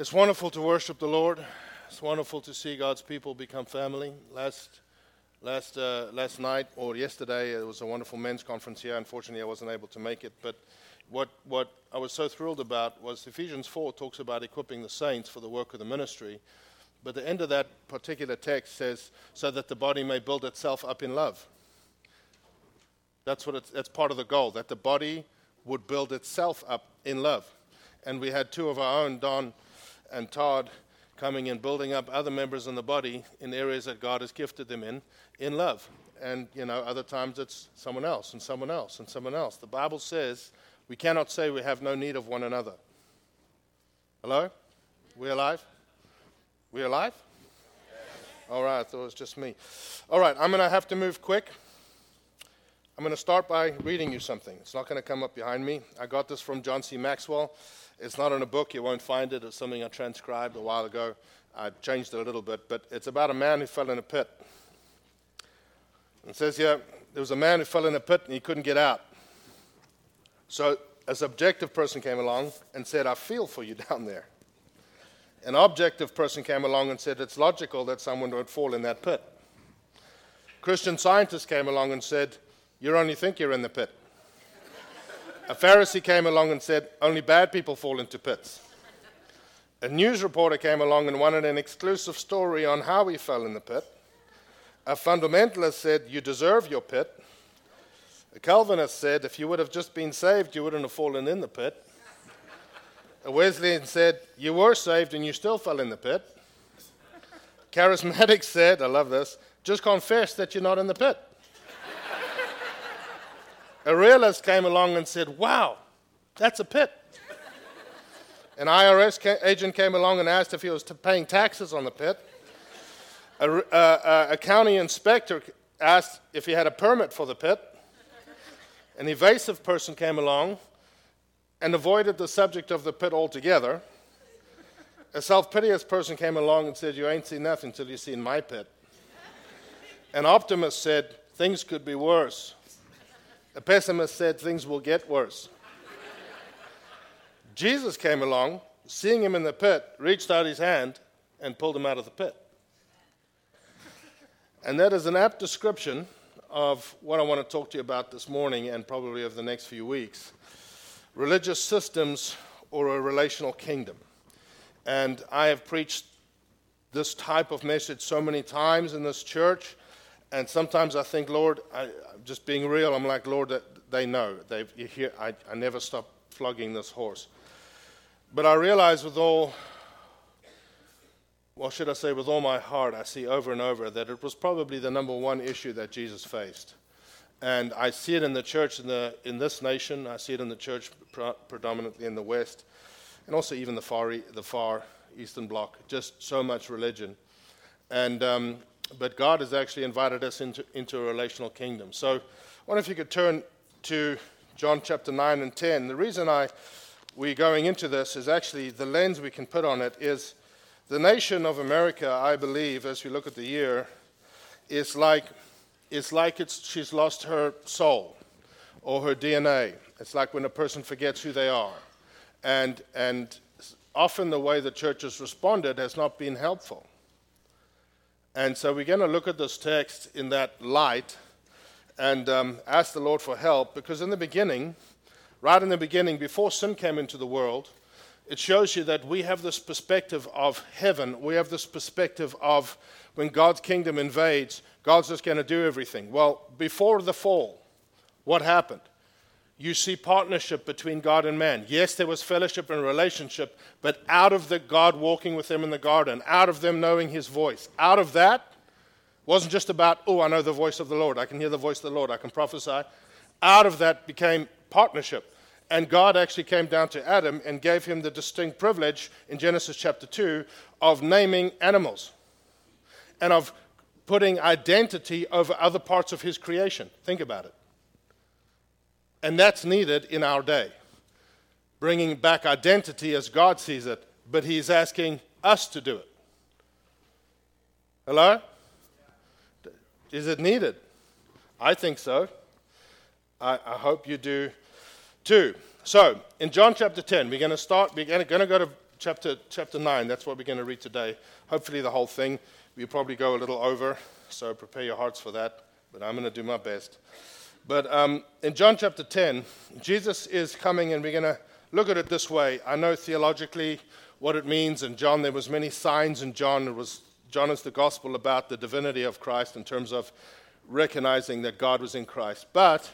It's wonderful to worship the Lord. It's wonderful to see God's people become family. Last, last, uh, last night or yesterday, it was a wonderful men's conference here. Unfortunately, I wasn't able to make it. But what, what I was so thrilled about was Ephesians 4 talks about equipping the saints for the work of the ministry. But the end of that particular text says, so that the body may build itself up in love. That's, what it's, that's part of the goal, that the body would build itself up in love. And we had two of our own, Don and Todd coming and building up other members in the body in areas that God has gifted them in, in love. And, you know, other times it's someone else and someone else and someone else. The Bible says we cannot say we have no need of one another. Hello? We alive? We alive? All right, I thought it was just me. All right, I'm going to have to move quick. I'm going to start by reading you something. It's not going to come up behind me. I got this from John C. Maxwell. It's not in a book, you won't find it. It's something I transcribed a while ago. I changed it a little bit, but it's about a man who fell in a pit. It says here there was a man who fell in a pit and he couldn't get out. So a subjective person came along and said, I feel for you down there. An objective person came along and said, It's logical that someone would fall in that pit. Christian scientists came along and said, You only think you're in the pit. A Pharisee came along and said, Only bad people fall into pits. A news reporter came along and wanted an exclusive story on how he fell in the pit. A fundamentalist said, You deserve your pit. A Calvinist said, If you would have just been saved, you wouldn't have fallen in the pit. A Wesleyan said, You were saved and you still fell in the pit. Charismatic said, I love this, just confess that you're not in the pit a realist came along and said, Wow, that's a pit. An IRS agent came along and asked if he was paying taxes on the pit. A, uh, uh, a county inspector asked if he had a permit for the pit. An evasive person came along and avoided the subject of the pit altogether. A self piteous person came along and said, You ain't seen nothing till you seen my pit. An optimist said, Things could be worse. A pessimist said things will get worse. Jesus came along, seeing him in the pit, reached out his hand and pulled him out of the pit. And that is an apt description of what I want to talk to you about this morning and probably over the next few weeks religious systems or a relational kingdom. And I have preached this type of message so many times in this church and sometimes I think, Lord, I, just being real, I'm like, Lord, they know. They you hear, I, I never stop flogging this horse. But I realize with all, well, should I say, with all my heart, I see over and over that it was probably the number one issue that Jesus faced. And I see it in the church in, the, in this nation. I see it in the church predominantly in the West, and also even the far, the far Eastern Bloc. Just so much religion. And um, but God has actually invited us into, into a relational kingdom. So I wonder if you could turn to John chapter 9 and 10. The reason I, we're going into this is actually the lens we can put on it is the nation of America, I believe, as we look at the year, is like, it's like it's, she's lost her soul or her DNA. It's like when a person forgets who they are. And, and often the way the church has responded has not been helpful. And so we're going to look at this text in that light and um, ask the Lord for help because in the beginning, right in the beginning, before sin came into the world, it shows you that we have this perspective of heaven. We have this perspective of when God's kingdom invades, God's just going to do everything. Well, before the fall, what happened? You see partnership between God and man. Yes, there was fellowship and relationship, but out of the God walking with them in the garden, out of them knowing his voice, out of that wasn't just about, oh, I know the voice of the Lord, I can hear the voice of the Lord, I can prophesy. Out of that became partnership. And God actually came down to Adam and gave him the distinct privilege in Genesis chapter 2 of naming animals and of putting identity over other parts of his creation. Think about it. And that's needed in our day. Bringing back identity as God sees it, but He's asking us to do it. Hello? Is it needed? I think so. I, I hope you do too. So, in John chapter 10, we're going to start, we're going to go to chapter, chapter 9. That's what we're going to read today. Hopefully, the whole thing. We'll probably go a little over, so prepare your hearts for that. But I'm going to do my best. But um, in John chapter 10, Jesus is coming, and we're going to look at it this way. I know theologically what it means. In John, there was many signs in John. It was John is the gospel about the divinity of Christ in terms of recognizing that God was in Christ. But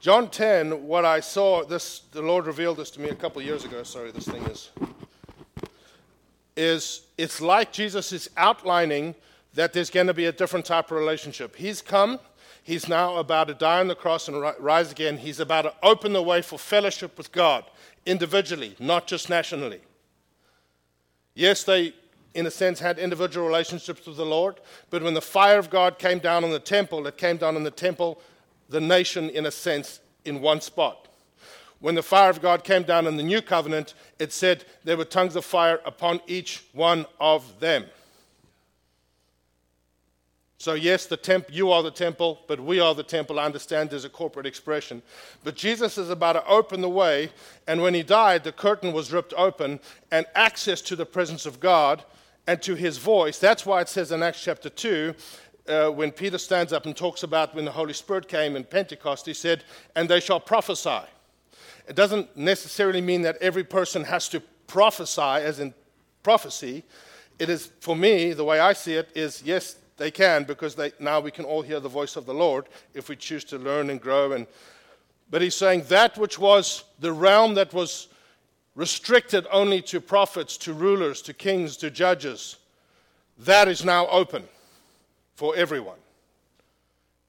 John 10, what I saw, this the Lord revealed this to me a couple years ago. Sorry, this thing is. Is it's like Jesus is outlining that there's going to be a different type of relationship. He's come, he's now about to die on the cross and rise again. He's about to open the way for fellowship with God individually, not just nationally. Yes, they, in a sense, had individual relationships with the Lord, but when the fire of God came down on the temple, it came down on the temple the nation, in a sense, in one spot. When the fire of God came down in the new covenant, it said there were tongues of fire upon each one of them. So, yes, the temp- you are the temple, but we are the temple. I understand there's a corporate expression. But Jesus is about to open the way, and when he died, the curtain was ripped open, and access to the presence of God and to his voice. That's why it says in Acts chapter 2 uh, when Peter stands up and talks about when the Holy Spirit came in Pentecost, he said, and they shall prophesy. It doesn't necessarily mean that every person has to prophesy, as in prophecy. It is, for me, the way I see it, is yes, they can, because they, now we can all hear the voice of the Lord if we choose to learn and grow. And, but he's saying that which was the realm that was restricted only to prophets, to rulers, to kings, to judges, that is now open for everyone.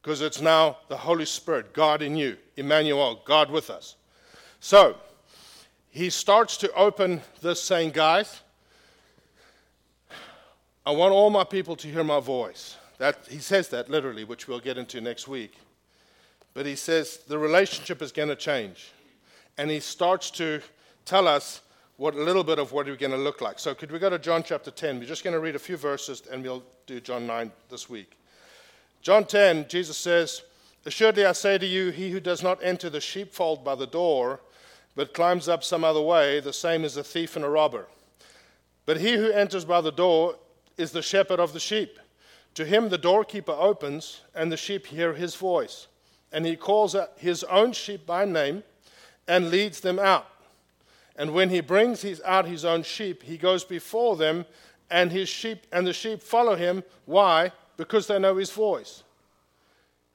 Because it's now the Holy Spirit, God in you, Emmanuel, God with us. So, he starts to open this saying, Guys, I want all my people to hear my voice. That, he says that literally, which we'll get into next week. But he says the relationship is going to change. And he starts to tell us what a little bit of what we're going to look like. So, could we go to John chapter 10? We're just going to read a few verses and we'll do John 9 this week. John 10, Jesus says, Assuredly I say to you, he who does not enter the sheepfold by the door, but climbs up some other way, the same is a thief and a robber. But he who enters by the door is the shepherd of the sheep. To him the doorkeeper opens, and the sheep hear his voice. And he calls his own sheep by name and leads them out. And when he brings his, out his own sheep, he goes before them, and his sheep and the sheep follow him. Why? Because they know his voice.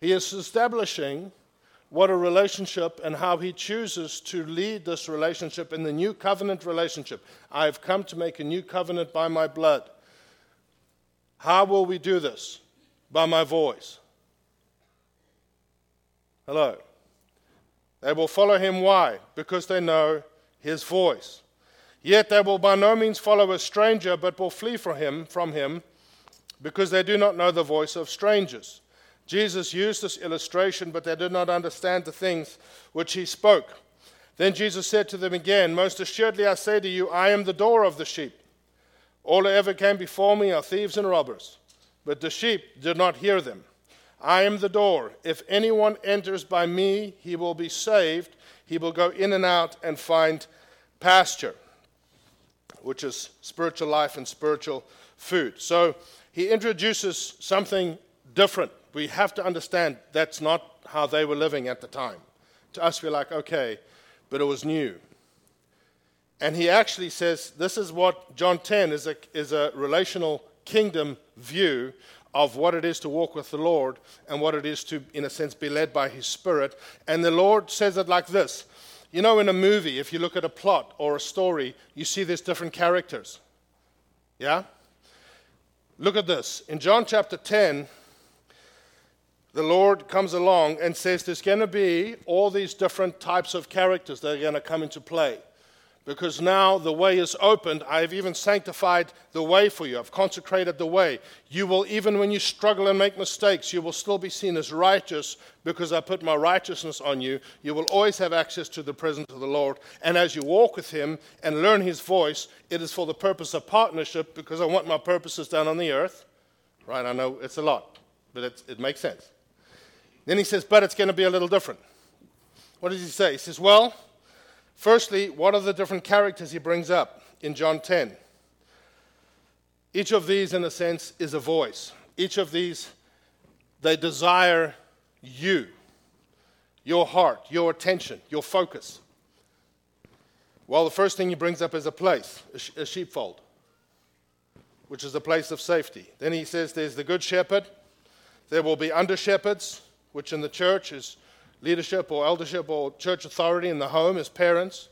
He is establishing what a relationship and how he chooses to lead this relationship in the new covenant relationship. I have come to make a new covenant by my blood. How will we do this? By my voice. Hello. They will follow him. Why? Because they know his voice. Yet they will by no means follow a stranger, but will flee from him, from him, because they do not know the voice of strangers. Jesus used this illustration, but they did not understand the things which he spoke. Then Jesus said to them again, Most assuredly I say to you, I am the door of the sheep. All who ever came before me are thieves and robbers, but the sheep did not hear them. I am the door. If anyone enters by me, he will be saved he will go in and out and find pasture, which is spiritual life and spiritual food. So he introduces something different. We have to understand that's not how they were living at the time. To us, we're like, okay, but it was new. And he actually says this is what John 10 is a, is a relational kingdom view of what it is to walk with the Lord and what it is to, in a sense, be led by His Spirit. And the Lord says it like this You know, in a movie, if you look at a plot or a story, you see there's different characters. Yeah? Look at this. In John chapter 10, the Lord comes along and says there's going to be all these different types of characters that are going to come into play because now the way is opened. I have even sanctified the way for you. I've consecrated the way. You will, even when you struggle and make mistakes, you will still be seen as righteous because I put my righteousness on you. You will always have access to the presence of the Lord. And as you walk with Him and learn His voice, it is for the purpose of partnership because I want my purposes down on the earth. Right? I know it's a lot, but it makes sense. Then He says, but it's going to be a little different. What does He say? He says, well, Firstly, what are the different characters he brings up? in John 10. Each of these, in a sense, is a voice. Each of these, they desire you, your heart, your attention, your focus. Well, the first thing he brings up is a place, a, sheepfold, which is a place of safety. Then he says there's the good shepherd. There will be under shepherds, which in the church is leadership or eldership or church authority in the home as parents,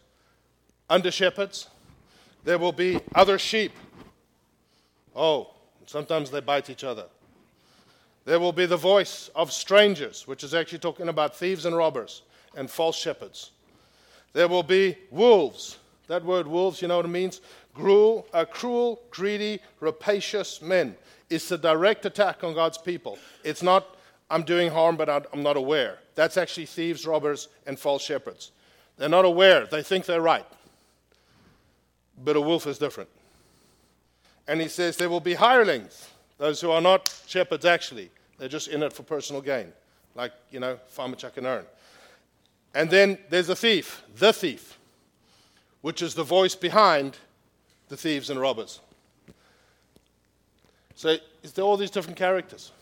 under shepherds. There will be other sheep. Oh, sometimes they bite each other. There will be the voice of strangers, which is actually talking about thieves and robbers and false shepherds. There will be wolves. That word wolves, you know what it means? Cruel, uh, cruel, greedy, rapacious men. It's a direct attack on God's people. It's not, I'm doing harm, but I'm not aware. That's actually thieves, robbers, and false shepherds. They're not aware. They think they're right. But a wolf is different. And he says there will be hirelings, those who are not shepherds actually. They're just in it for personal gain, like, you know, Farmer Chuck and Aaron. And then there's a thief, the thief, which is the voice behind the thieves and robbers. So is there all these different characters.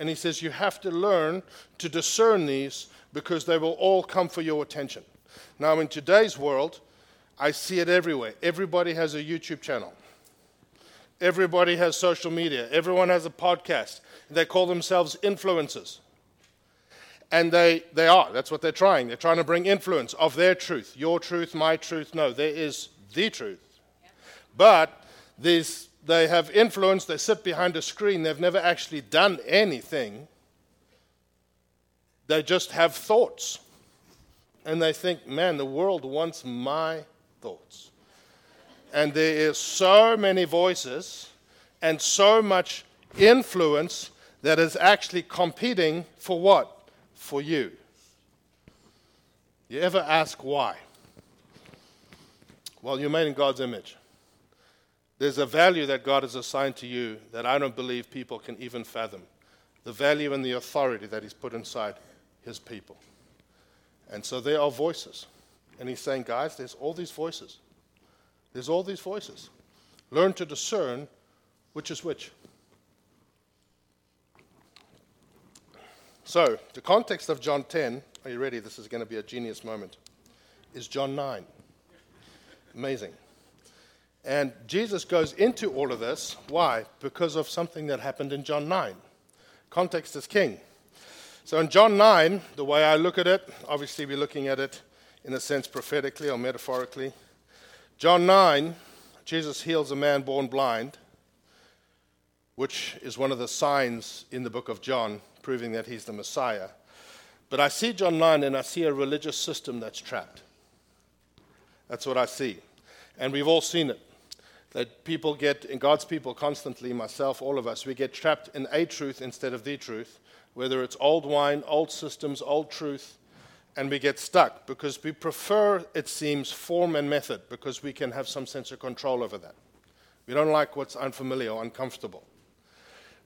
And he says you have to learn to discern these because they will all come for your attention. Now, in today's world, I see it everywhere. Everybody has a YouTube channel. Everybody has social media. Everyone has a podcast. They call themselves influencers. And they, they are. That's what they're trying. They're trying to bring influence of their truth. Your truth, my truth. No, there is the truth. But these they have influence, they sit behind a screen, they've never actually done anything. They just have thoughts. And they think, man, the world wants my thoughts. And there is so many voices and so much influence that is actually competing for what? For you. You ever ask why? Well, you're made in God's image. There's a value that God has assigned to you that I don't believe people can even fathom. The value and the authority that He's put inside His people. And so there are voices. And He's saying, guys, there's all these voices. There's all these voices. Learn to discern which is which. So, the context of John 10, are you ready? This is going to be a genius moment, is John 9. Amazing. And Jesus goes into all of this. Why? Because of something that happened in John 9. Context is king. So in John 9, the way I look at it, obviously we're looking at it in a sense prophetically or metaphorically. John 9, Jesus heals a man born blind, which is one of the signs in the book of John proving that he's the Messiah. But I see John 9 and I see a religious system that's trapped. That's what I see. And we've all seen it that people get, in God's people constantly, myself, all of us, we get trapped in a truth instead of the truth, whether it's old wine, old systems, old truth, and we get stuck because we prefer, it seems, form and method because we can have some sense of control over that. We don't like what's unfamiliar or uncomfortable.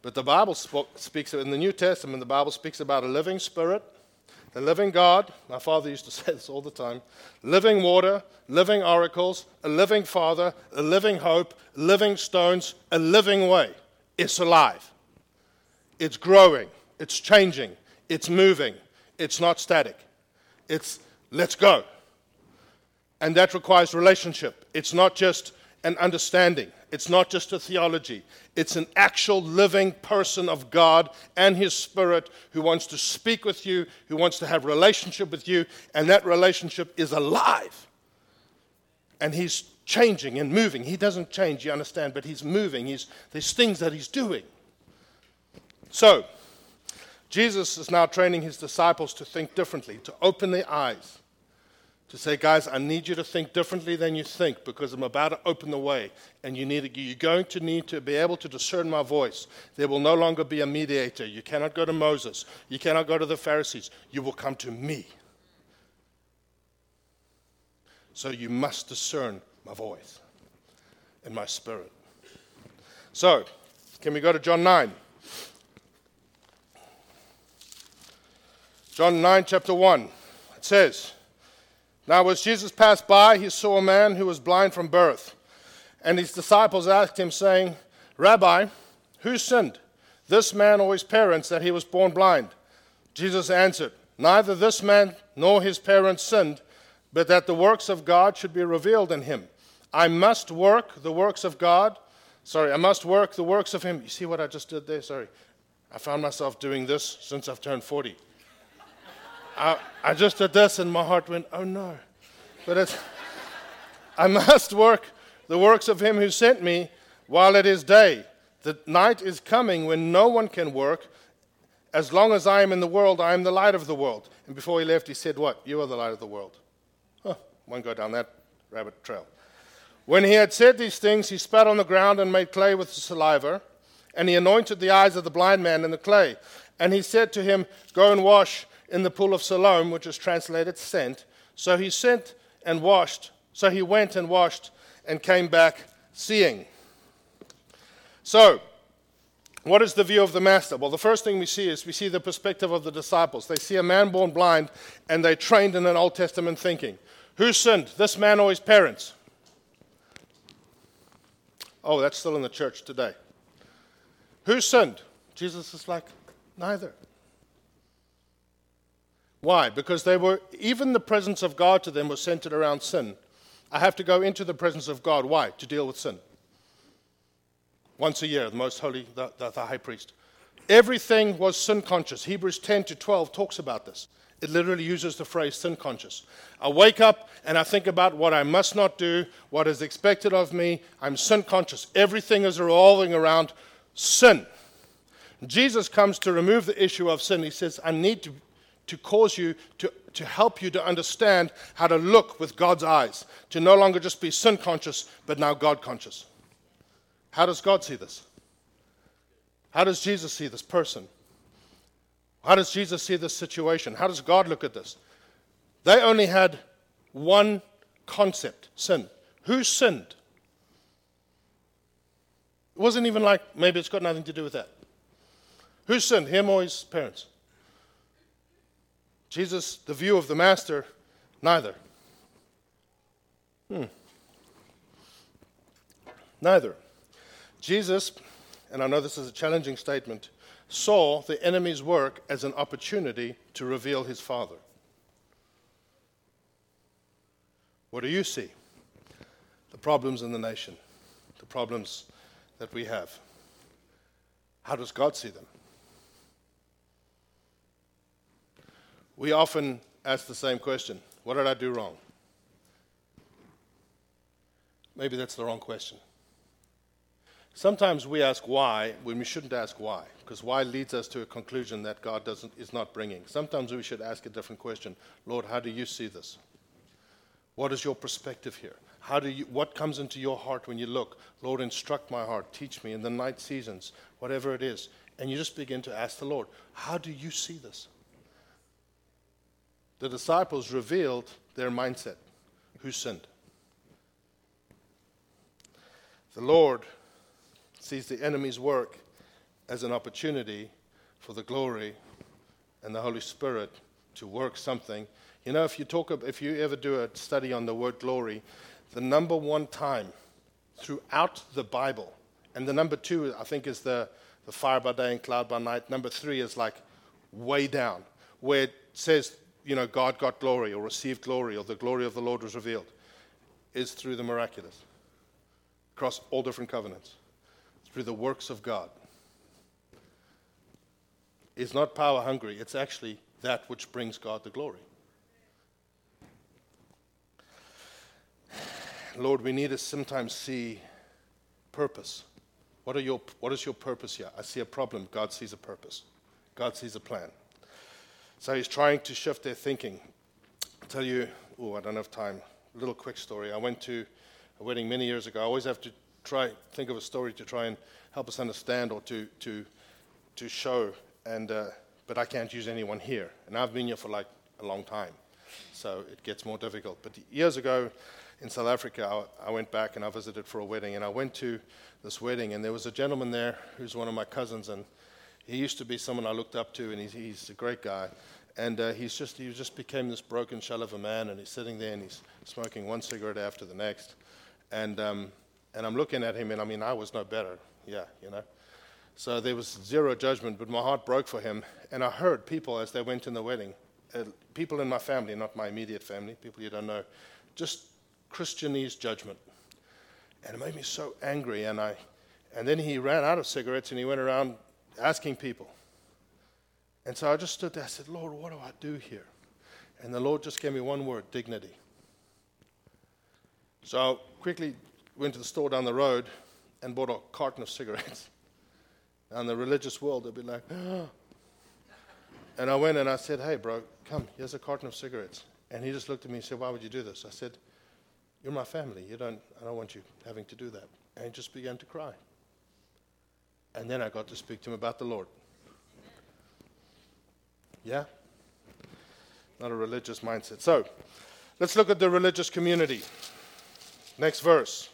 But the Bible speaks, in the New Testament, the Bible speaks about a living spirit the living God, my father used to say this all the time living water, living oracles, a living Father, a living hope, living stones, a living way. It's alive. It's growing. It's changing. It's moving. It's not static. It's let's go. And that requires relationship. It's not just an understanding, it's not just a theology, it's an actual living person of God and His Spirit who wants to speak with you, who wants to have relationship with you, and that relationship is alive. And He's changing and moving. He doesn't change, you understand, but He's moving. He's, there's things that He's doing. So, Jesus is now training His disciples to think differently, to open their eyes to say, guys, I need you to think differently than you think because I'm about to open the way, and you need to, you're going to need to be able to discern my voice. There will no longer be a mediator. You cannot go to Moses. You cannot go to the Pharisees. You will come to me. So you must discern my voice and my spirit. So, can we go to John 9? John 9, chapter 1. It says, now, as Jesus passed by, he saw a man who was blind from birth. And his disciples asked him, saying, Rabbi, who sinned, this man or his parents, that he was born blind? Jesus answered, Neither this man nor his parents sinned, but that the works of God should be revealed in him. I must work the works of God. Sorry, I must work the works of him. You see what I just did there? Sorry. I found myself doing this since I've turned 40. I, I just did this and my heart went, oh no. But it's, I must work the works of him who sent me while it is day. The night is coming when no one can work. As long as I am in the world, I am the light of the world. And before he left, he said, What? You are the light of the world. Huh, won't go down that rabbit trail. When he had said these things, he spat on the ground and made clay with the saliva, and he anointed the eyes of the blind man in the clay. And he said to him, Go and wash in the pool of Siloam, which is translated sent. So he sent and washed. So he went and washed and came back seeing. So, what is the view of the master? Well, the first thing we see is we see the perspective of the disciples. They see a man born blind and they trained in an Old Testament thinking. Who sinned, this man or his parents? Oh, that's still in the church today. Who sinned? Jesus is like, neither. Why? Because they were, even the presence of God to them was centered around sin. I have to go into the presence of God. Why? To deal with sin. Once a year, the most holy, the, the, the high priest. Everything was sin conscious. Hebrews 10 to 12 talks about this. It literally uses the phrase sin conscious. I wake up and I think about what I must not do, what is expected of me. I'm sin conscious. Everything is revolving around sin. Jesus comes to remove the issue of sin. He says, I need to to cause you to, to help you to understand how to look with God's eyes, to no longer just be sin conscious, but now God conscious. How does God see this? How does Jesus see this person? How does Jesus see this situation? How does God look at this? They only had one concept sin. Who sinned? It wasn't even like maybe it's got nothing to do with that. Who sinned, him or his parents? Jesus, the view of the master, neither. Hmm. Neither. Jesus, and I know this is a challenging statement, saw the enemy's work as an opportunity to reveal his Father. What do you see? The problems in the nation, the problems that we have. How does God see them? We often ask the same question What did I do wrong? Maybe that's the wrong question. Sometimes we ask why when we shouldn't ask why, because why leads us to a conclusion that God doesn't, is not bringing. Sometimes we should ask a different question Lord, how do you see this? What is your perspective here? How do you, what comes into your heart when you look? Lord, instruct my heart, teach me in the night seasons, whatever it is. And you just begin to ask the Lord, how do you see this? The disciples revealed their mindset who sinned. The Lord sees the enemy's work as an opportunity for the glory and the Holy Spirit to work something. You know, if you talk, if you ever do a study on the word glory, the number one time throughout the Bible, and the number two, I think, is the, the fire by day and cloud by night. Number three is like way down, where it says you know, God got glory or received glory or the glory of the Lord was revealed is through the miraculous, across all different covenants, through the works of God. It's not power hungry, it's actually that which brings God the glory. Lord, we need to sometimes see purpose. What, are your, what is your purpose here? I see a problem. God sees a purpose. God sees a plan. So he's trying to shift their thinking. I'll tell you, oh, I don't have time. A little quick story. I went to a wedding many years ago. I always have to try think of a story to try and help us understand or to to to show. And uh, but I can't use anyone here, and I've been here for like a long time, so it gets more difficult. But years ago, in South Africa, I, I went back and I visited for a wedding, and I went to this wedding, and there was a gentleman there who's one of my cousins, and he used to be someone I looked up to, and he's, he's a great guy. And uh, he's just, he just became this broken shell of a man, and he's sitting there and he's smoking one cigarette after the next. And, um, And I'm looking at him, and I mean, I was no better. Yeah, you know. So there was zero judgment, but my heart broke for him. And I heard people as they went in the wedding, uh, people in my family, not my immediate family, people you don't know, just Christianese judgment. And it made me so angry. And, I, and then he ran out of cigarettes and he went around asking people. And so I just stood there. I said, Lord, what do I do here? And the Lord just gave me one word dignity. So I quickly went to the store down the road and bought a carton of cigarettes. And the religious world, they'd be like, oh. and I went and I said, hey, bro, come, here's a carton of cigarettes. And he just looked at me and said, why would you do this? I said, you're my family. You don't, I don't want you having to do that. And he just began to cry. And then I got to speak to him about the Lord. Yeah? Not a religious mindset. So, let's look at the religious community. Next verse.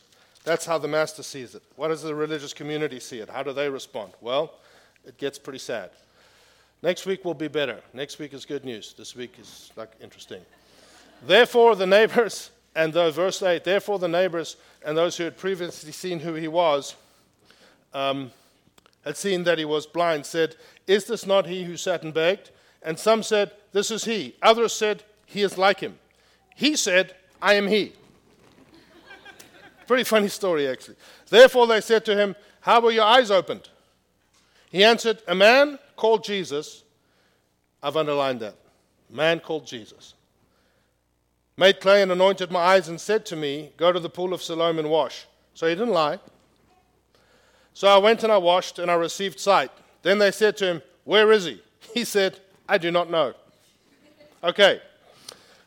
That's how the master sees it. What does the religious community see it? How do they respond? Well, it gets pretty sad. Next week will be better. Next week is good news. This week is like interesting. Therefore, the neighbors and those, verse 8, therefore the neighbors and those who had previously seen who he was, um, had seen that he was blind, said, Is this not he who sat and begged? And some said, This is he. Others said, He is like him. He said, I am he. Pretty funny story, actually. Therefore they said to him, How were your eyes opened? He answered, A man called Jesus. I've underlined that. Man called Jesus. Made clay and anointed my eyes and said to me, Go to the pool of Siloam and wash. So he didn't lie. So I went and I washed and I received sight. Then they said to him, Where is he? He said, I do not know. Okay.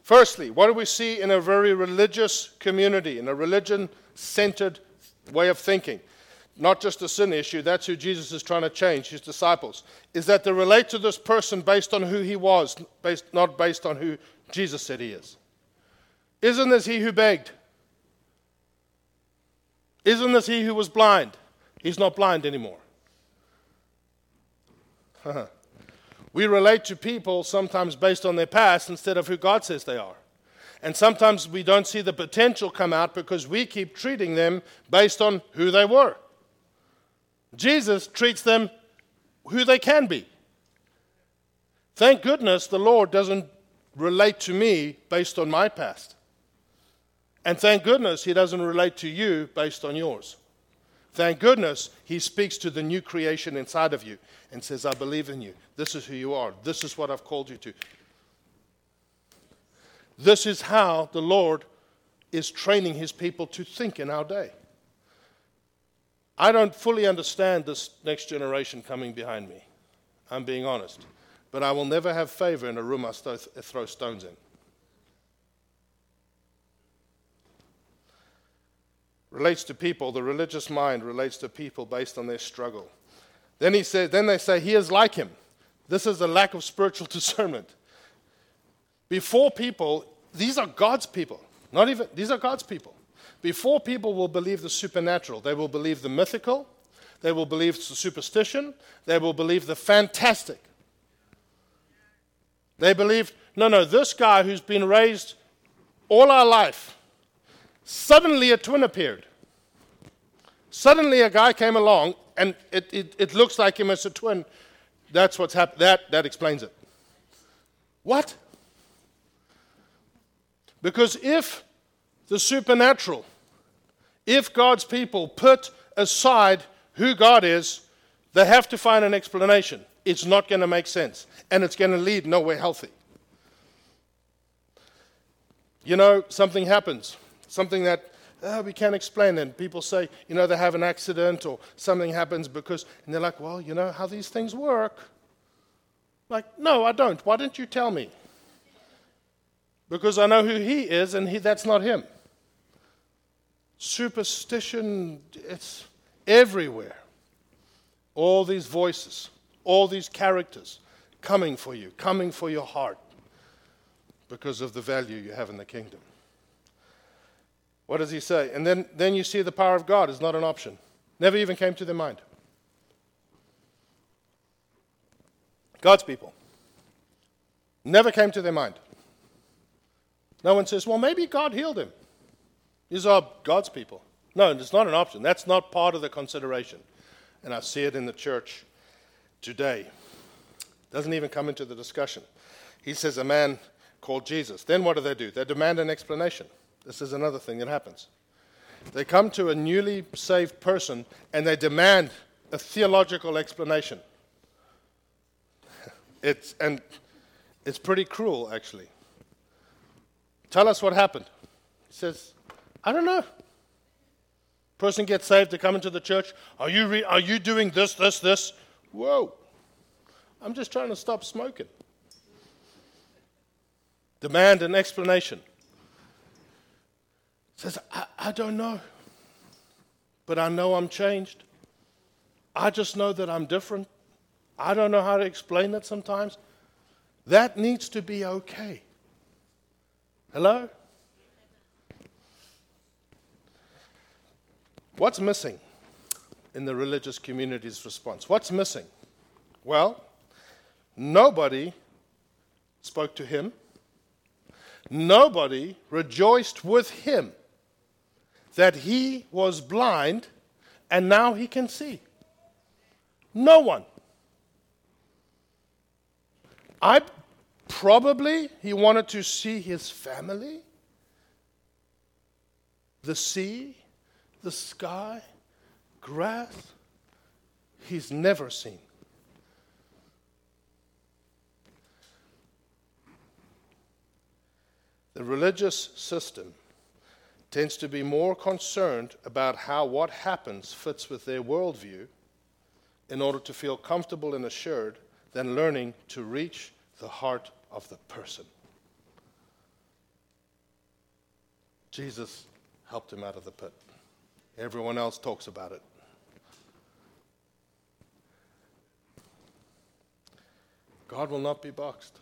Firstly, what do we see in a very religious community, in a religion centered way of thinking? Not just a sin issue, that's who Jesus is trying to change, his disciples, is that they relate to this person based on who he was, based, not based on who Jesus said he is. Isn't this he who begged? Isn't this he who was blind? He's not blind anymore. Uh-huh. We relate to people sometimes based on their past instead of who God says they are. And sometimes we don't see the potential come out because we keep treating them based on who they were. Jesus treats them who they can be. Thank goodness the Lord doesn't relate to me based on my past. And thank goodness He doesn't relate to you based on yours. Thank goodness He speaks to the new creation inside of you and says, I believe in you. This is who you are. This is what I've called you to. This is how the Lord is training His people to think in our day. I don't fully understand this next generation coming behind me. I'm being honest. But I will never have favor in a room I throw stones in. Relates to people. The religious mind relates to people based on their struggle. Then he said, then they say he is like him. This is a lack of spiritual discernment. Before people, these are God's people. Not even these are God's people. Before people will believe the supernatural, they will believe the mythical, they will believe the superstition, they will believe the fantastic. They believe, no, no, this guy who's been raised all our life Suddenly a twin appeared. Suddenly a guy came along, and it, it, it looks like him as a twin. That's what's happened. That, that explains it. What? Because if the supernatural, if God's people put aside who God is, they have to find an explanation. It's not going to make sense, and it's going to lead nowhere healthy. You know, something happens something that uh, we can't explain. And people say, you know, they have an accident or something happens because, and they're like, well, you know how these things work. Like, no, I don't. Why didn't you tell me? Because I know who he is and he, that's not him. Superstition, it's everywhere. All these voices, all these characters coming for you, coming for your heart because of the value you have in the kingdom. What does he say? And then, then you see the power of God is not an option. Never even came to their mind. God's people. Never came to their mind. No one says, well, maybe God healed him. These are God's people. No, it's not an option. That's not part of the consideration. And I see it in the church today. Doesn't even come into the discussion. He says, A man called Jesus. Then what do they do? They demand an explanation. This is another thing that happens. They come to a newly saved person and they demand a theological explanation. It's, and it's pretty cruel, actually. Tell us what happened. He says, I don't know. Person gets saved to come into the church. Are you, re- are you doing this, this, this? Whoa. I'm just trying to stop smoking. Demand an explanation. Says, I, I don't know. But I know I'm changed. I just know that I'm different. I don't know how to explain it sometimes. That needs to be okay. Hello? What's missing in the religious community's response? What's missing? Well, nobody spoke to him. Nobody rejoiced with him that he was blind and now he can see. No one. I probably he wanted to see his family, the sea, the sky, grass. He's never seen. The religious system tends to be more concerned about how what happens fits with their worldview in order to feel comfortable and assured than learning to reach the heart of the person. Jesus helped him out of the pit. Everyone else talks about it. God will not be boxed.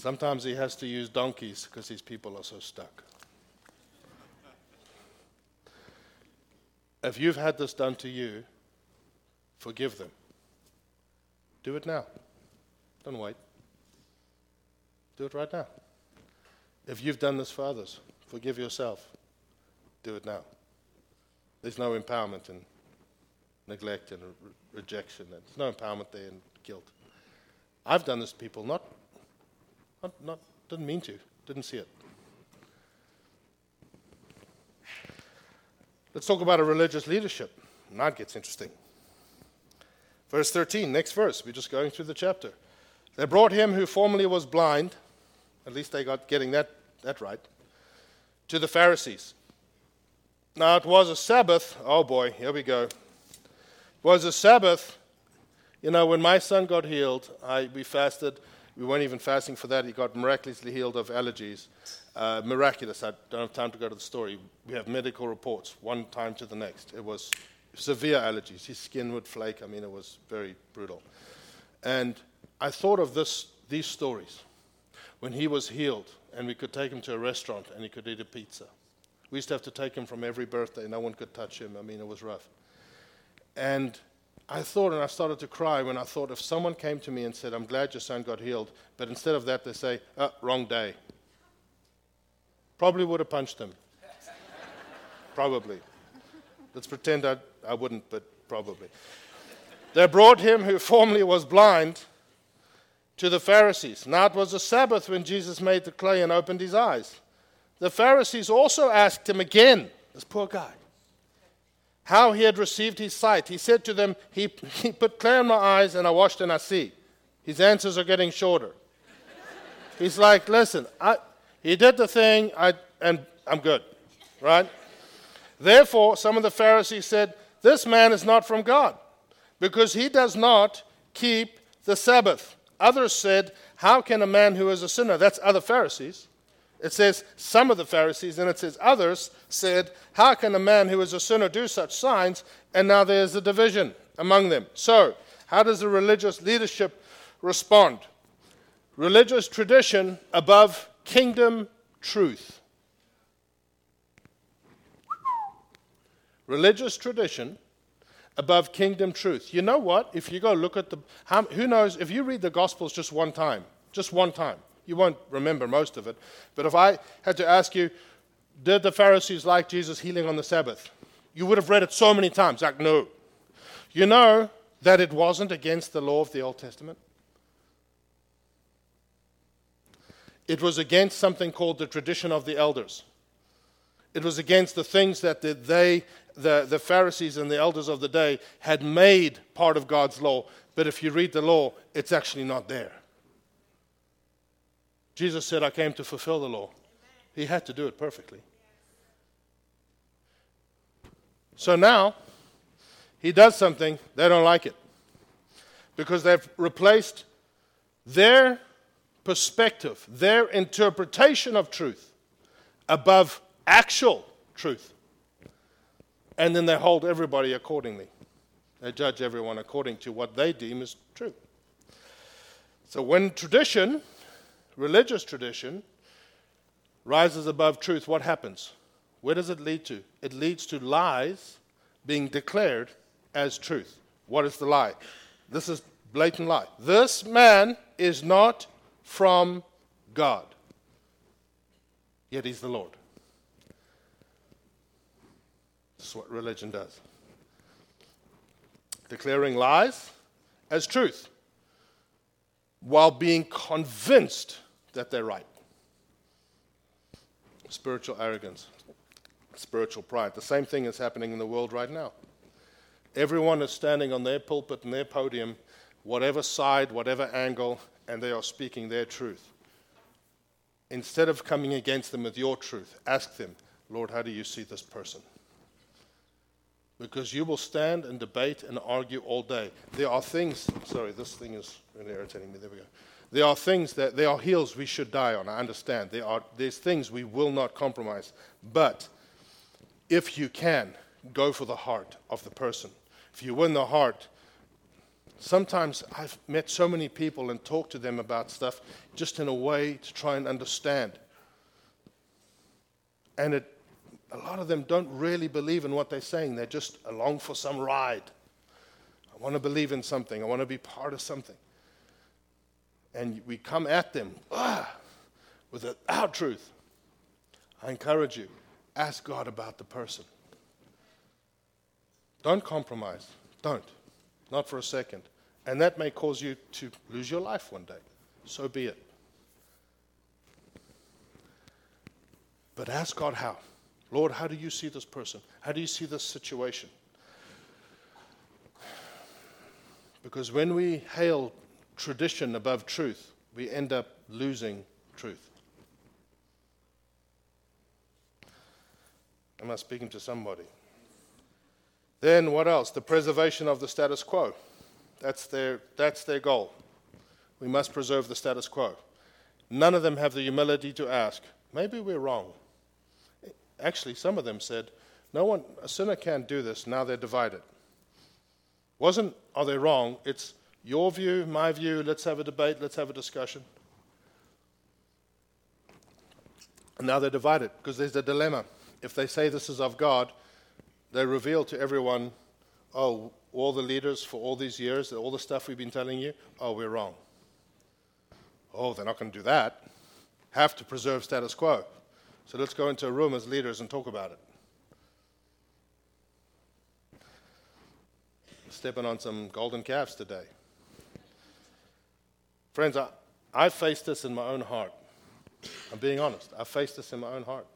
Sometimes he has to use donkeys because these people are so stuck. If you've had this done to you, forgive them. Do it now. Don't wait. Do it right now. If you've done this for others, forgive yourself. Do it now. There's no empowerment in neglect and re- rejection. There's no empowerment there in guilt. I've done this to people, not, not, not, didn't mean to, didn't see it. Let's talk about a religious leadership. Now it gets interesting. Verse 13, next verse. We're just going through the chapter. They brought him who formerly was blind, at least they got getting that, that right, to the Pharisees. Now it was a Sabbath. Oh boy, here we go. It was a Sabbath. You know, when my son got healed, I, we fasted. We weren't even fasting for that. He got miraculously healed of allergies. Uh, miraculous. I don't have time to go to the story. We have medical reports, one time to the next. It was severe allergies. His skin would flake. I mean, it was very brutal. And I thought of this, these stories when he was healed and we could take him to a restaurant and he could eat a pizza. We used to have to take him from every birthday. No one could touch him. I mean, it was rough. And I thought, and I started to cry when I thought if someone came to me and said, I'm glad your son got healed, but instead of that, they say, oh, wrong day. Probably would have punched him. probably. Let's pretend I, I wouldn't, but probably. They brought him who formerly was blind to the Pharisees. Now it was a Sabbath when Jesus made the clay and opened his eyes. The Pharisees also asked him again, this poor guy, how he had received his sight. He said to them, He, he put clay in my eyes, and I washed and I see. His answers are getting shorter. He's like, Listen, I, he did the thing, I, and I'm good, right? Therefore, some of the Pharisees said, This man is not from God, because he does not keep the Sabbath. Others said, How can a man who is a sinner, that's other Pharisees, it says some of the Pharisees, and it says others said, How can a man who is a sinner do such signs? And now there's a division among them. So, how does the religious leadership respond? Religious tradition above kingdom truth. Religious tradition above kingdom truth. You know what? If you go look at the, how, who knows, if you read the Gospels just one time, just one time, you won't remember most of it. But if I had to ask you, Did the Pharisees like Jesus healing on the Sabbath? You would have read it so many times. Like, no. You know that it wasn't against the law of the Old Testament? It was against something called the tradition of the elders. It was against the things that the, they, the, the Pharisees and the elders of the day had made part of God's law. But if you read the law, it's actually not there. Jesus said, I came to fulfill the law. He had to do it perfectly. So now, he does something, they don't like it. Because they've replaced their perspective, their interpretation of truth above actual truth. And then they hold everybody accordingly. They judge everyone according to what they deem is true. So when tradition, religious tradition, rises above truth, what happens? Where does it lead to? It leads to lies being declared as truth. What is the lie? This is blatant lie. This man is not from God. Yet he's the Lord. This is what religion does. Declaring lies as truth while being convinced that they're right. Spiritual arrogance, spiritual pride. The same thing is happening in the world right now. Everyone is standing on their pulpit and their podium, whatever side, whatever angle, and they are speaking their truth. Instead of coming against them with your truth, ask them, Lord, how do you see this person? Because you will stand and debate and argue all day. There are things, sorry, this thing is really irritating me. There we go. There are things that, there are hills we should die on. I understand. There are, there's things we will not compromise. But if you can, go for the heart of the person. If you win the heart, sometimes I've met so many people and talked to them about stuff just in a way to try and understand. And it, a lot of them don't really believe in what they're saying. They're just along for some ride. I want to believe in something, I want to be part of something. And we come at them ah, with our truth. I encourage you ask God about the person. Don't compromise. Don't. Not for a second. And that may cause you to lose your life one day. So be it. But ask God how. Lord, how do you see this person? How do you see this situation? Because when we hail tradition above truth, we end up losing truth. Am I speaking to somebody? Then what else? The preservation of the status quo. That's their, that's their goal. We must preserve the status quo. None of them have the humility to ask, maybe we're wrong. Actually, some of them said, no one, a sinner can't do this, now they're divided. Wasn't, are they wrong? It's your view, my view, let's have a debate, let's have a discussion. And now they're divided because there's a dilemma. If they say this is of God, they reveal to everyone, oh, all the leaders for all these years, all the stuff we've been telling you, oh, we're wrong. Oh, they're not going to do that. Have to preserve status quo. So let's go into a room as leaders and talk about it. Stepping on some golden calves today. Friends, I, I faced this in my own heart. I'm being honest. I faced this in my own heart.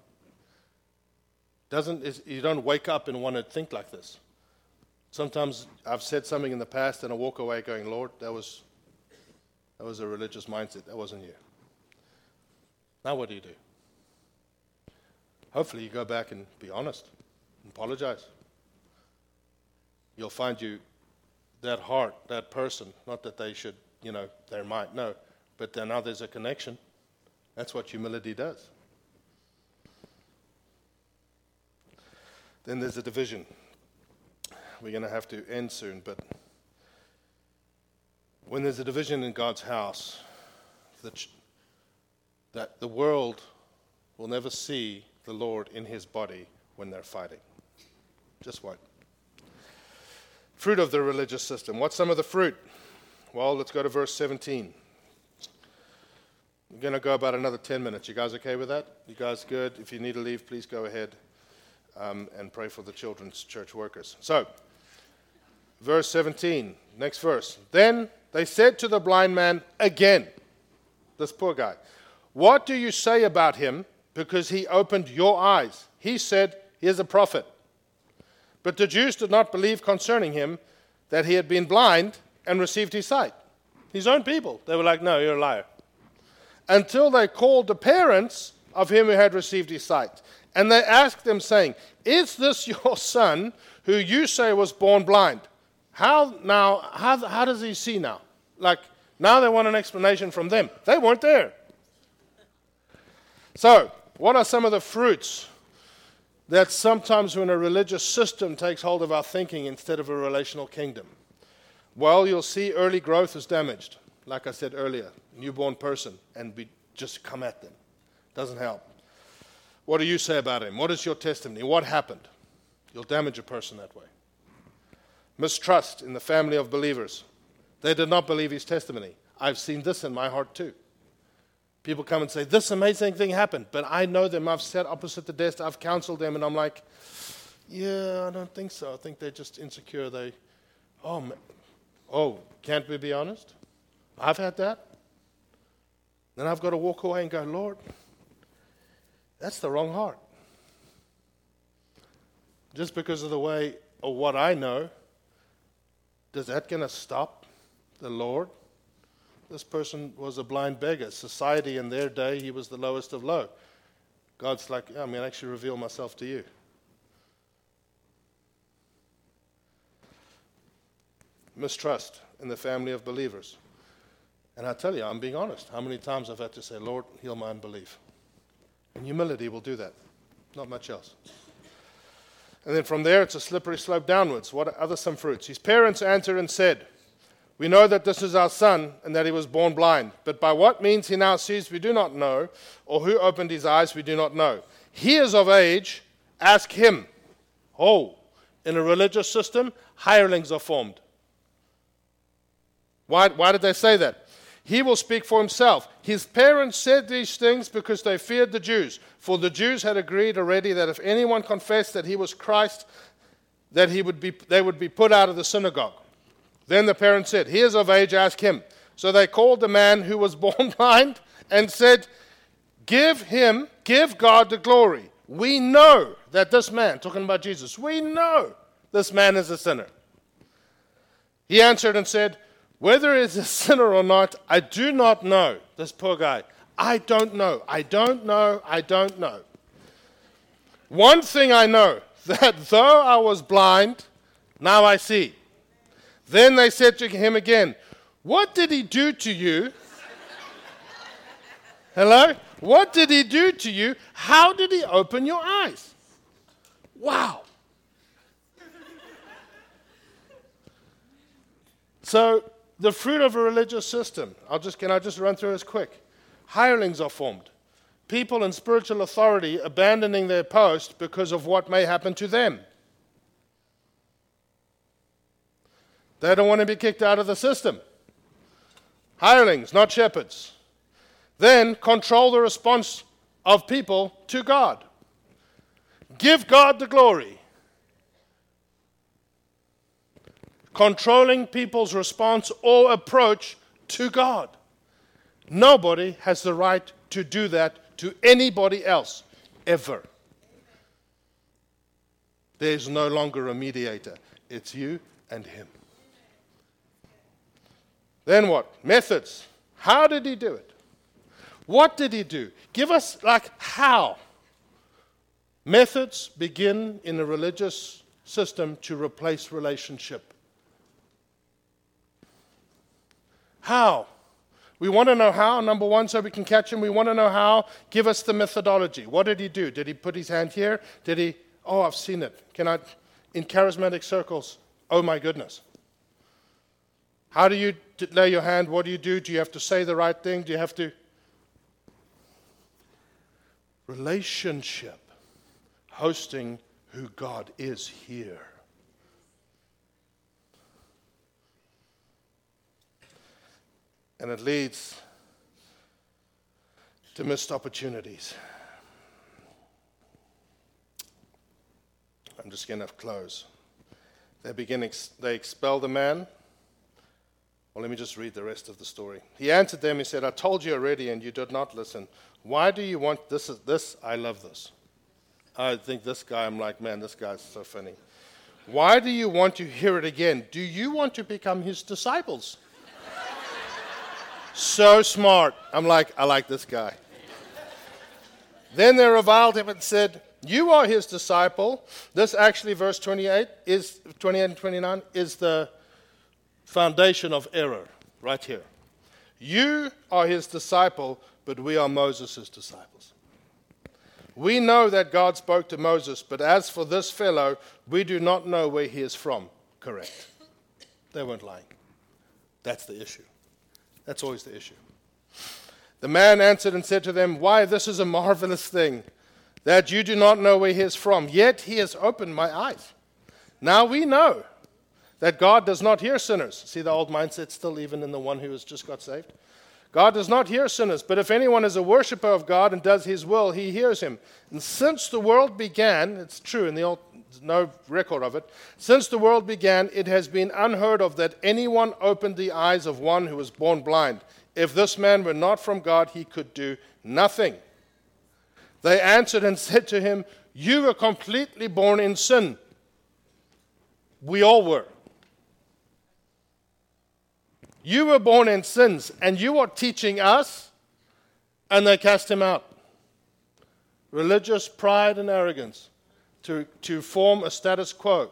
Doesn't, you don't wake up and want to think like this. Sometimes I've said something in the past and I walk away going, Lord, that was, that was a religious mindset. That wasn't you. Now what do you do? Hopefully you go back and be honest and apologize. You'll find you that heart, that person, not that they should, you know, they might know, but then now there's a connection. That's what humility does. Then there's a division. We're going to have to end soon, but when there's a division in God's house, that, that the world will never see the Lord in his body when they're fighting. Just what? Fruit of the religious system. What's some of the fruit? Well, let's go to verse 17. We're going to go about another 10 minutes. You guys okay with that? You guys good? If you need to leave, please go ahead um, and pray for the children's church workers. So, verse 17, next verse. Then they said to the blind man again, this poor guy, What do you say about him because he opened your eyes? He said, He is a prophet. But the Jews did not believe concerning him that he had been blind and received his sight. His own people. They were like, No, you're a liar. Until they called the parents of him who had received his sight. And they asked them, saying, Is this your son who you say was born blind? How now, how, how does he see now? Like, now they want an explanation from them. They weren't there. So, what are some of the fruits that sometimes when a religious system takes hold of our thinking instead of a relational kingdom? Well, you'll see early growth is damaged. Like I said earlier, newborn person, and we just come at them. Doesn't help. What do you say about him? What is your testimony? What happened? You'll damage a person that way. Mistrust in the family of believers. They did not believe his testimony. I've seen this in my heart too. People come and say, This amazing thing happened, but I know them. I've sat opposite the desk, I've counseled them, and I'm like, Yeah, I don't think so. I think they're just insecure. They, oh. Oh, can't we be honest? I've had that. Then I've got to walk away and go, Lord, that's the wrong heart. Just because of the way or what I know, does that going to stop the Lord. This person was a blind beggar. Society in their day, he was the lowest of low. God's like, yeah, I'm going to actually reveal myself to you. Mistrust in the family of believers. And I tell you, I'm being honest. How many times I've had to say, Lord, heal my unbelief? And humility will do that. Not much else. And then from there, it's a slippery slope downwards. What are other some fruits? His parents answered and said, we know that this is our son and that he was born blind. But by what means he now sees, we do not know, or who opened his eyes, we do not know. He is of age, ask him. Oh, in a religious system, hirelings are formed. Why, why did they say that? He will speak for himself. His parents said these things because they feared the Jews. For the Jews had agreed already that if anyone confessed that he was Christ, that he would be, they would be put out of the synagogue. Then the parents said, He is of age, ask him. So they called the man who was born blind and said, Give him, give God the glory. We know that this man, talking about Jesus, we know this man is a sinner. He answered and said, Whether he is a sinner or not, I do not know. This poor guy. I don't know. I don't know. I don't know. One thing I know that though I was blind, now I see. Then they said to him again, What did he do to you? Hello? What did he do to you? How did he open your eyes? Wow. So, the fruit of a religious system, I'll just, can I just run through this quick? Hirelings are formed. People in spiritual authority abandoning their post because of what may happen to them. They don't want to be kicked out of the system. Hirelings, not shepherds. Then control the response of people to God. Give God the glory. Controlling people's response or approach to God. Nobody has the right to do that to anybody else, ever. There's no longer a mediator, it's you and him. Then what? Methods. How did he do it? What did he do? Give us, like, how. Methods begin in a religious system to replace relationship. How? We want to know how, number one, so we can catch him. We want to know how. Give us the methodology. What did he do? Did he put his hand here? Did he, oh, I've seen it. Can I, in charismatic circles, oh my goodness. How do you lay your hand? What do you do? Do you have to say the right thing? Do you have to? Relationship, hosting who God is here. And it leads to missed opportunities. I'm just going to close. They begin, they expel the man. Well, let me just read the rest of the story. He answered them, he said, I told you already, and you did not listen. Why do you want this? This, I love this. I think this guy, I'm like, man, this guy's so funny. Why do you want to hear it again? Do you want to become his disciples? So smart. I'm like, I like this guy. then they reviled him and said, You are his disciple. This actually, verse 28 is 28 and 29 is the foundation of error right here. You are his disciple, but we are Moses' disciples. We know that God spoke to Moses, but as for this fellow, we do not know where he is from. Correct. They weren't lying. That's the issue. That's always the issue. The man answered and said to them, Why, this is a marvelous thing that you do not know where he is from, yet he has opened my eyes. Now we know that God does not hear sinners. See the old mindset still, even in the one who has just got saved? God does not hear sinners, but if anyone is a worshiper of God and does his will, he hears him. And since the world began, it's true in the old no record of it. Since the world began, it has been unheard of that anyone opened the eyes of one who was born blind. If this man were not from God, he could do nothing. They answered and said to him, You were completely born in sin. We all were. You were born in sins, and you are teaching us, and they cast him out. Religious pride and arrogance to, to form a status quo,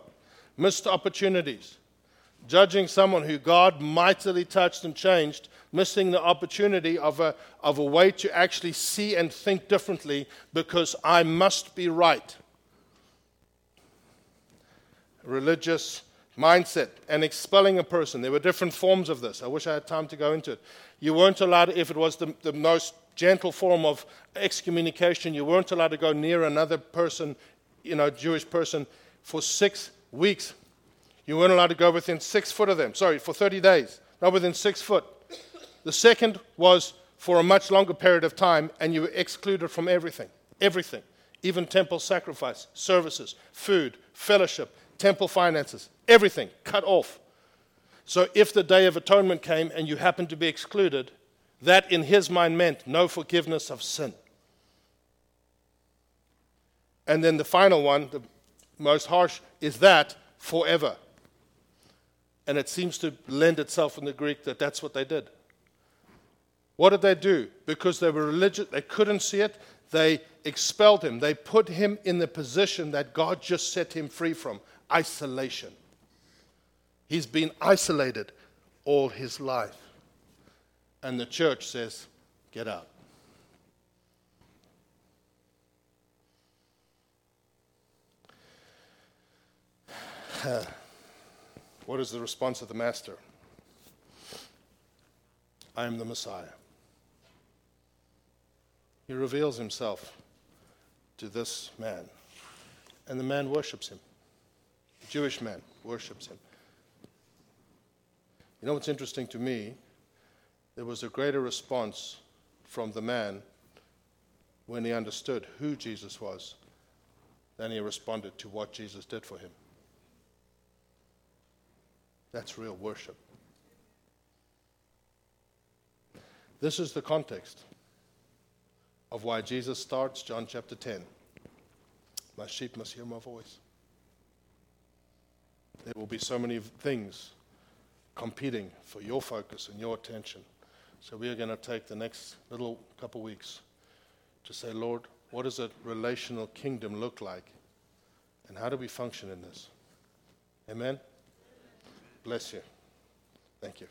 missed opportunities, judging someone who God mightily touched and changed, missing the opportunity of a, of a way to actually see and think differently because I must be right. Religious mindset and expelling a person. There were different forms of this. I wish I had time to go into it. You weren't allowed, if it was the, the most gentle form of excommunication, you weren't allowed to go near another person, you know, Jewish person, for six weeks. You weren't allowed to go within six foot of them. Sorry, for 30 days, not within six foot. The second was for a much longer period of time, and you were excluded from everything. Everything. Even temple sacrifice, services, food, fellowship, temple finances, everything cut off. So if the day of atonement came and you happened to be excluded, that in his mind meant no forgiveness of sin. And then the final one, the most harsh, is that forever. And it seems to lend itself in the Greek that that's what they did. What did they do? Because they were religious, they couldn't see it, they expelled him. They put him in the position that God just set him free from isolation. He's been isolated all his life. And the church says, Get out. what is the response of the Master? I am the Messiah. He reveals himself to this man, and the man worships him. The Jewish man worships him. You know what's interesting to me? There was a greater response from the man when he understood who Jesus was than he responded to what Jesus did for him. That's real worship. This is the context of why Jesus starts John chapter 10. My sheep must hear my voice. There will be so many things competing for your focus and your attention. So we are going to take the next little couple weeks to say, Lord, what does a relational kingdom look like? And how do we function in this? Amen? Bless you. Thank you.